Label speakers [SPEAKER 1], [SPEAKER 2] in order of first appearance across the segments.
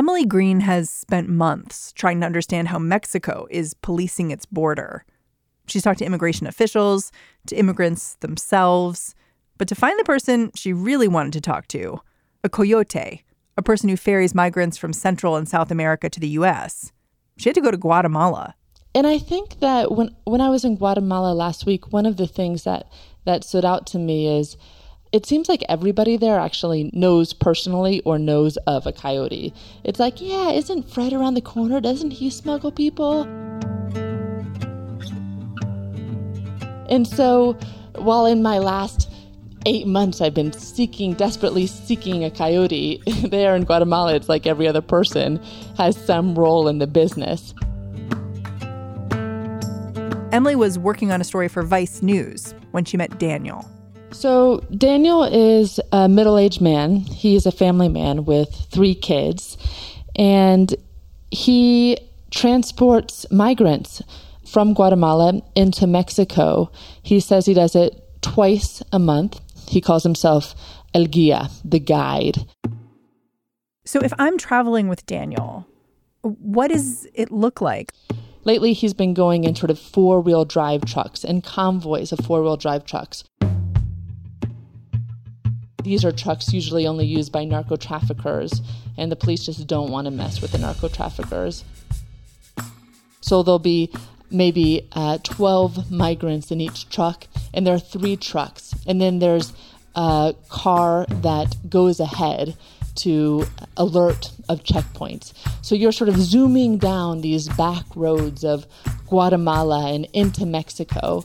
[SPEAKER 1] Emily Green has spent months trying to understand how Mexico is policing its border. She's talked to immigration officials, to immigrants themselves, but to find the person she really wanted to talk to, a coyote, a person who ferries migrants from Central and South America to the U.S., she had to go to Guatemala.
[SPEAKER 2] And I think that when when I was in Guatemala last week, one of the things that that stood out to me is it seems like everybody there actually knows personally or knows of a coyote. It's like, yeah, isn't Fred around the corner? Doesn't he smuggle people? And so, while in my last eight months I've been seeking, desperately seeking a coyote, there in Guatemala, it's like every other person has some role in the business.
[SPEAKER 1] Emily was working on a story for Vice News when she met Daniel.
[SPEAKER 2] So, Daniel is a middle aged man. He is a family man with three kids, and he transports migrants from Guatemala into Mexico. He says he does it twice a month. He calls himself El Guia, the guide.
[SPEAKER 1] So, if I'm traveling with Daniel, what does it look like?
[SPEAKER 2] Lately, he's been going in sort of four wheel drive trucks and convoys of four wheel drive trucks. These are trucks usually only used by narco traffickers, and the police just don't want to mess with the narco traffickers. So there'll be maybe uh, 12 migrants in each truck, and there are three trucks. And then there's a car that goes ahead to alert of checkpoints. So you're sort of zooming down these back roads of Guatemala and into Mexico.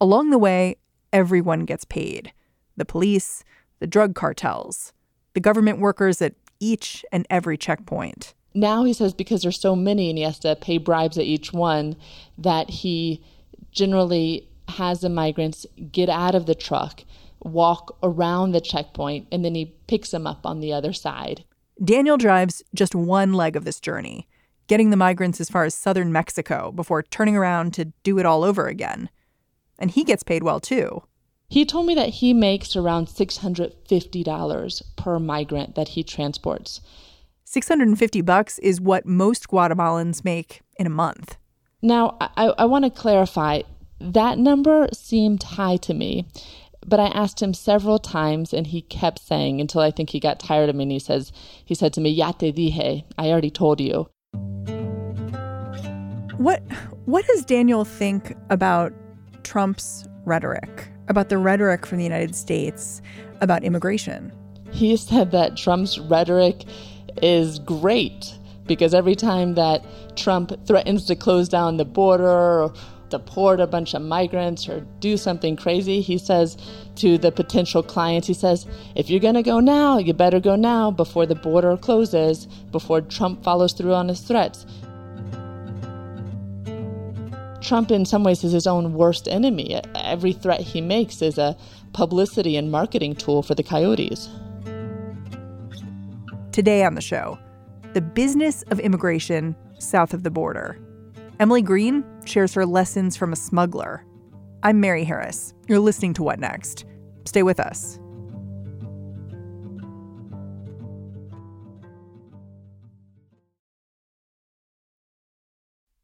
[SPEAKER 1] Along the way, everyone gets paid the police, the drug cartels, the government workers at each and every checkpoint.
[SPEAKER 2] Now he says because there's so many and he has to pay bribes at each one that he generally has the migrants get out of the truck, walk around the checkpoint, and then he picks them up on the other side.
[SPEAKER 1] Daniel drives just one leg of this journey, getting the migrants as far as southern Mexico before turning around to do it all over again. And he gets paid well too.
[SPEAKER 2] He told me that he makes around $650 per migrant that he transports.
[SPEAKER 1] 650 bucks is what most Guatemalans make in a month.
[SPEAKER 2] Now, I, I want to clarify that number seemed high to me, but I asked him several times and he kept saying until I think he got tired of me and he says he said to me, Ya te dije, I already told you.
[SPEAKER 1] What what does Daniel think about Trump's rhetoric, about the rhetoric from the United States about immigration.
[SPEAKER 2] He said that Trump's rhetoric is great because every time that Trump threatens to close down the border or deport a bunch of migrants or do something crazy, he says to the potential clients, he says, if you're going to go now, you better go now before the border closes, before Trump follows through on his threats. Trump, in some ways, is his own worst enemy. Every threat he makes is a publicity and marketing tool for the coyotes.
[SPEAKER 1] Today on the show, the business of immigration south of the border. Emily Green shares her lessons from a smuggler. I'm Mary Harris. You're listening to What Next? Stay with us.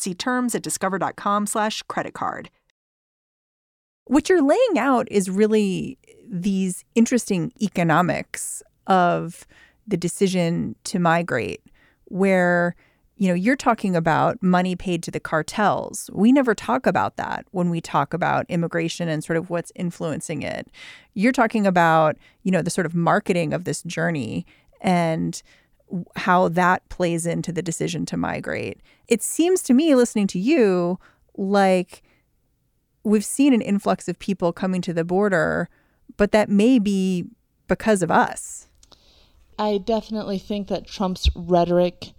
[SPEAKER 1] See terms at discover.com slash credit card. What you're laying out is really these interesting economics of the decision to migrate, where you know, you're talking about money paid to the cartels. We never talk about that when we talk about immigration and sort of what's influencing it. You're talking about, you know, the sort of marketing of this journey and how that plays into the decision to migrate. It seems to me, listening to you, like we've seen an influx of people coming to the border, but that may be because of us.
[SPEAKER 2] I definitely think that Trump's rhetoric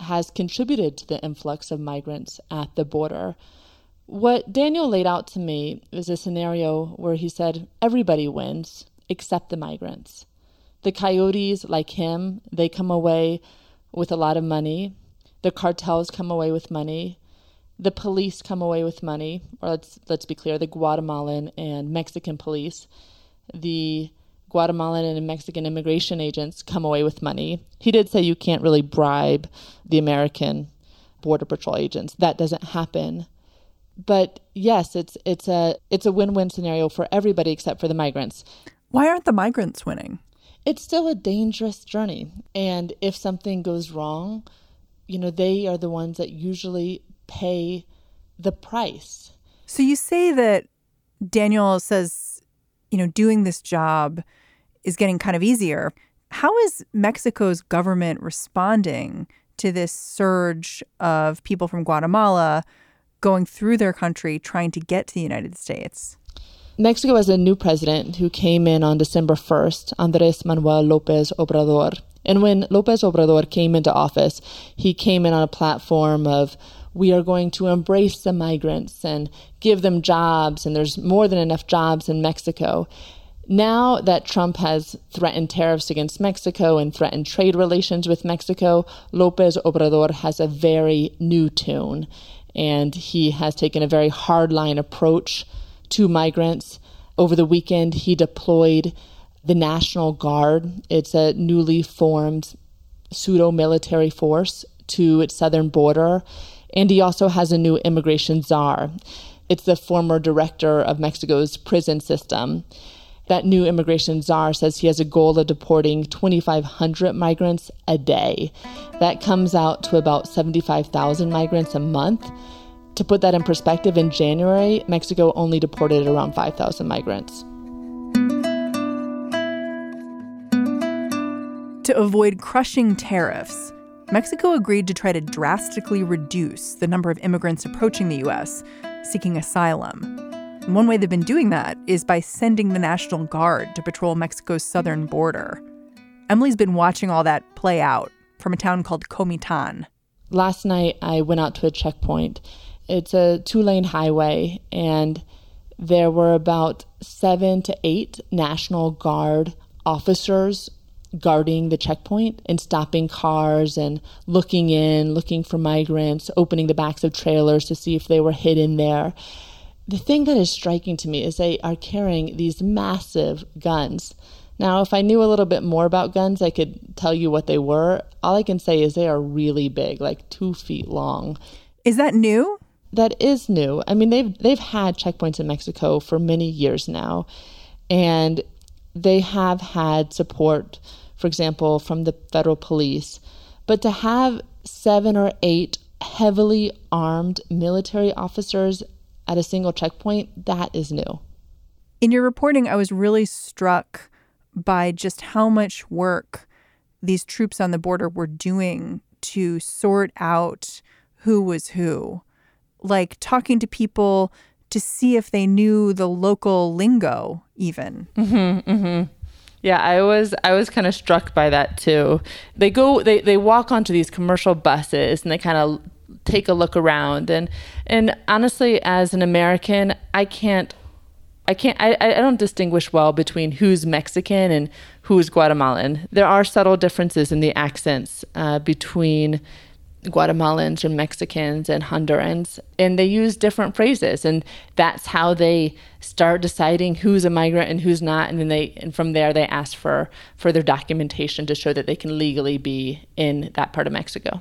[SPEAKER 2] has contributed to the influx of migrants at the border. What Daniel laid out to me was a scenario where he said everybody wins except the migrants. The coyotes, like him, they come away with a lot of money. The cartels come away with money. The police come away with money, or let's let's be clear, the Guatemalan and Mexican police. The Guatemalan and Mexican immigration agents come away with money. He did say you can't really bribe the American border patrol agents. That doesn't happen. But yes, it's it's a it's a win-win scenario for everybody except for the migrants.
[SPEAKER 1] Why aren't the migrants winning?
[SPEAKER 2] It's still a dangerous journey, and if something goes wrong, you know, they are the ones that usually pay the price.
[SPEAKER 1] So you say that Daniel says you know, doing this job is getting kind of easier. How is Mexico's government responding to this surge of people from Guatemala going through their country trying to get to the United States?
[SPEAKER 2] Mexico has a new president who came in on December 1st, Andres Manuel Lopez Obrador. And when Lopez Obrador came into office, he came in on a platform of we are going to embrace the migrants and give them jobs, and there's more than enough jobs in Mexico. Now that Trump has threatened tariffs against Mexico and threatened trade relations with Mexico, Lopez Obrador has a very new tune, and he has taken a very hardline approach to migrants. Over the weekend, he deployed the National Guard. It's a newly formed pseudo military force to its southern border and he also has a new immigration czar. It's the former director of Mexico's prison system. That new immigration czar says he has a goal of deporting 2,500 migrants a day. That comes out to about 75,000 migrants a month. To put that in perspective, in January, Mexico only deported around 5,000 migrants.
[SPEAKER 1] To avoid crushing tariffs, Mexico agreed to try to drastically reduce the number of immigrants approaching the U.S. seeking asylum. And one way they've been doing that is by sending the National Guard to patrol Mexico's southern border. Emily's been watching all that play out from a town called Comitan.
[SPEAKER 2] Last night, I went out to a checkpoint. It's a two lane highway, and there were about seven to eight National Guard officers guarding the checkpoint and stopping cars and looking in, looking for migrants, opening the backs of trailers to see if they were hidden there. The thing that is striking to me is they are carrying these massive guns. Now, if I knew a little bit more about guns, I could tell you what they were. All I can say is they are really big, like two feet long.
[SPEAKER 1] Is that new?
[SPEAKER 2] That is new. I mean, they've they've had checkpoints in Mexico for many years now, and they have had support for example, from the federal police. But to have seven or eight heavily armed military officers at a single checkpoint, that is new.
[SPEAKER 1] In your reporting, I was really struck by just how much work these troops on the border were doing to sort out who was who, like talking to people to see if they knew the local lingo, even.
[SPEAKER 2] Mm-hmm, mm-hmm. Yeah, I was I was kind of struck by that too. They go they they walk onto these commercial buses and they kind of take a look around and and honestly as an American, I can't I can't I, I don't distinguish well between who's Mexican and who's Guatemalan. There are subtle differences in the accents uh, between Guatemalans and Mexicans and Hondurans, and they use different phrases, and that's how they start deciding who's a migrant and who's not, and then they and from there they ask for further documentation to show that they can legally be in that part of Mexico.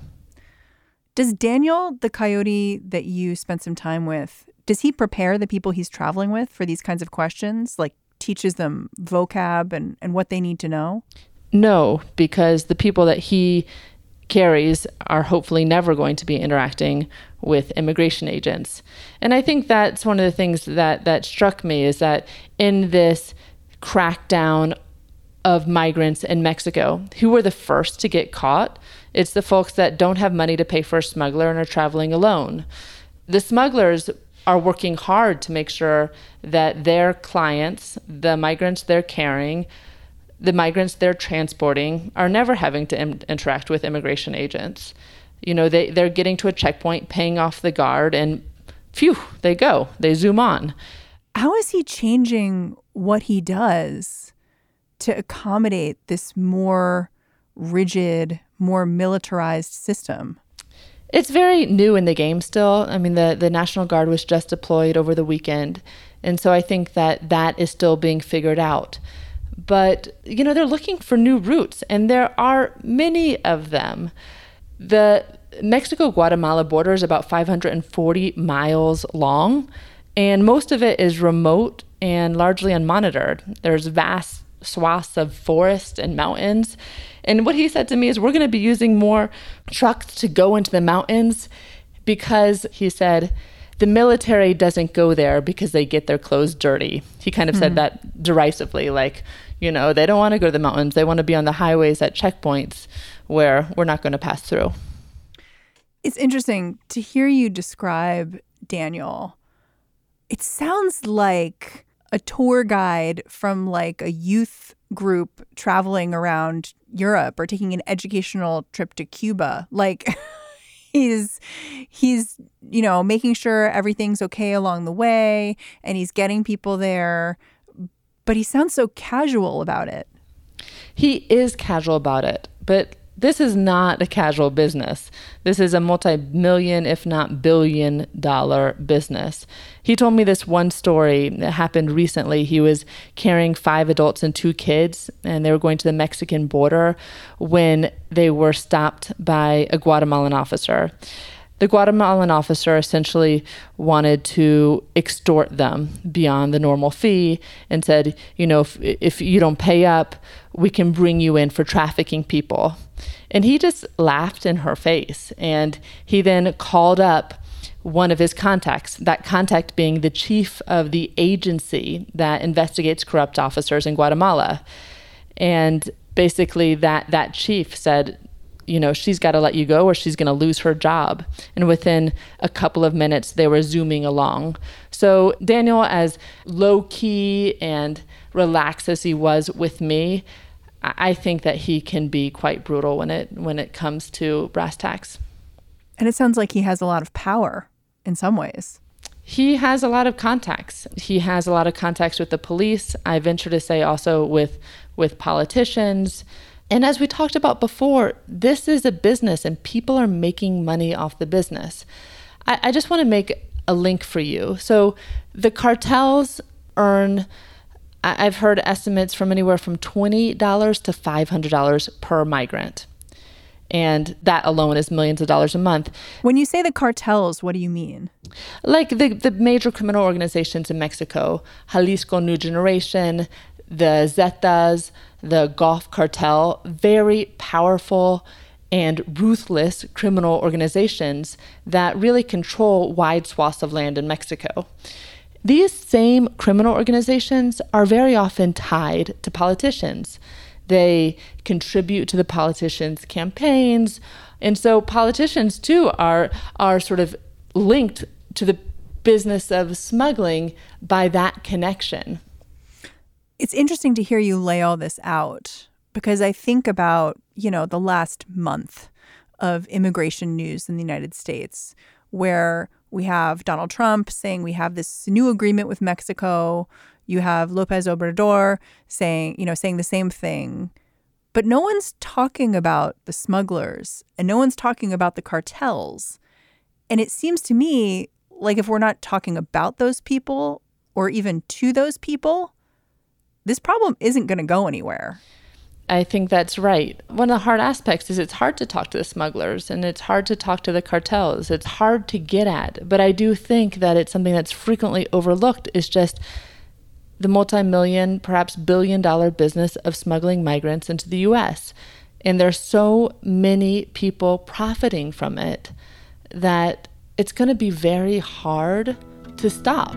[SPEAKER 1] Does Daniel, the coyote that you spent some time with, Does he prepare the people he's traveling with for these kinds of questions? Like teaches them vocab and, and what they need to know?
[SPEAKER 2] No, because the people that he carries are hopefully never going to be interacting with immigration agents. And I think that's one of the things that that struck me is that in this crackdown of migrants in Mexico, who were the first to get caught? It's the folks that don't have money to pay for a smuggler and are traveling alone. The smugglers are working hard to make sure that their clients, the migrants they're carrying, the migrants they're transporting, are never having to Im- interact with immigration agents. You know, they, they're getting to a checkpoint, paying off the guard, and phew, they go, they zoom on.
[SPEAKER 1] How is he changing what he does to accommodate this more rigid, more militarized system?
[SPEAKER 2] It's very new in the game still. I mean, the, the National Guard was just deployed over the weekend. And so I think that that is still being figured out. But, you know, they're looking for new routes, and there are many of them. The Mexico Guatemala border is about 540 miles long, and most of it is remote and largely unmonitored. There's vast swaths of forest and mountains. And what he said to me is, we're going to be using more trucks to go into the mountains because he said, the military doesn't go there because they get their clothes dirty. He kind of mm-hmm. said hmm. that derisively, like, you know, they don't want to go to the mountains. They want to be on the highways at checkpoints where we're not going to pass through.
[SPEAKER 1] It's interesting to hear you describe Daniel. It sounds like a tour guide from like a youth group traveling around Europe or taking an educational trip to Cuba. Like he's he's you know making sure everything's okay along the way and he's getting people there but he sounds so casual about it.
[SPEAKER 2] He is casual about it, but this is not a casual business. This is a multi million, if not billion dollar business. He told me this one story that happened recently. He was carrying five adults and two kids, and they were going to the Mexican border when they were stopped by a Guatemalan officer the Guatemalan officer essentially wanted to extort them beyond the normal fee and said, you know, if, if you don't pay up, we can bring you in for trafficking people. And he just laughed in her face. And he then called up one of his contacts, that contact being the chief of the agency that investigates corrupt officers in Guatemala. And basically that that chief said you know, she's got to let you go or she's going to lose her job. And within a couple of minutes, they were zooming along. So, Daniel, as low key and relaxed as he was with me, I think that he can be quite brutal when it when it comes to brass tacks.
[SPEAKER 1] And it sounds like he has a lot of power in some ways.
[SPEAKER 2] He has a lot of contacts. He has a lot of contacts with the police. I venture to say also with with politicians. And as we talked about before, this is a business and people are making money off the business. I, I just want to make a link for you. So the cartels earn, I've heard estimates from anywhere from $20 to $500 per migrant. And that alone is millions of dollars a month.
[SPEAKER 1] When you say the cartels, what do you mean?
[SPEAKER 2] Like the, the major criminal organizations in Mexico Jalisco New Generation, the Zetas, the Gulf Cartel, very powerful and ruthless criminal organizations that really control wide swaths of land in Mexico. These same criminal organizations are very often tied to politicians. They contribute to the politicians' campaigns, and so politicians too are are sort of linked to the business of smuggling by that connection.
[SPEAKER 1] It's interesting to hear you lay all this out because I think about, you know, the last month of immigration news in the United States where we have Donald Trump saying we have this new agreement with Mexico. You have Lopez Obrador saying, you know, saying the same thing. But no one's talking about the smugglers and no one's talking about the cartels. And it seems to me like if we're not talking about those people or even to those people, this problem isn't going to go anywhere.
[SPEAKER 2] I think that's right. One of the hard aspects is it's hard to talk to the smugglers and it's hard to talk to the cartels. It's hard to get at. But I do think that it's something that's frequently overlooked is just the multi million, perhaps billion dollar business of smuggling migrants into the US. And there's so many people profiting from it that it's going to be very hard to stop.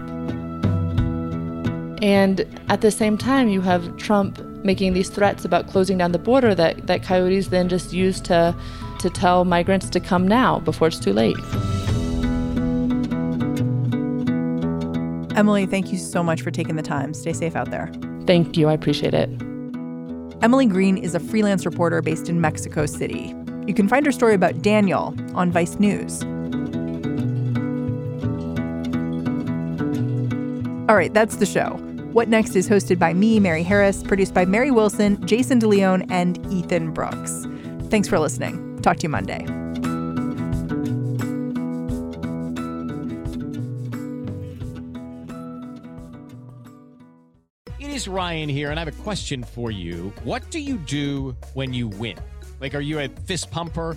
[SPEAKER 2] And at the same time, you have Trump making these threats about closing down the border that, that coyotes then just use to, to tell migrants to come now before it's too late.
[SPEAKER 1] Emily, thank you so much for taking the time. Stay safe out there.
[SPEAKER 2] Thank you. I appreciate it.
[SPEAKER 1] Emily Green is a freelance reporter based in Mexico City. You can find her story about Daniel on Vice News. All right, that's the show. What Next is hosted by me, Mary Harris, produced by Mary Wilson, Jason DeLeon, and Ethan Brooks. Thanks for listening. Talk to you Monday.
[SPEAKER 3] It is Ryan here, and I have a question for you. What do you do when you win? Like, are you a fist pumper?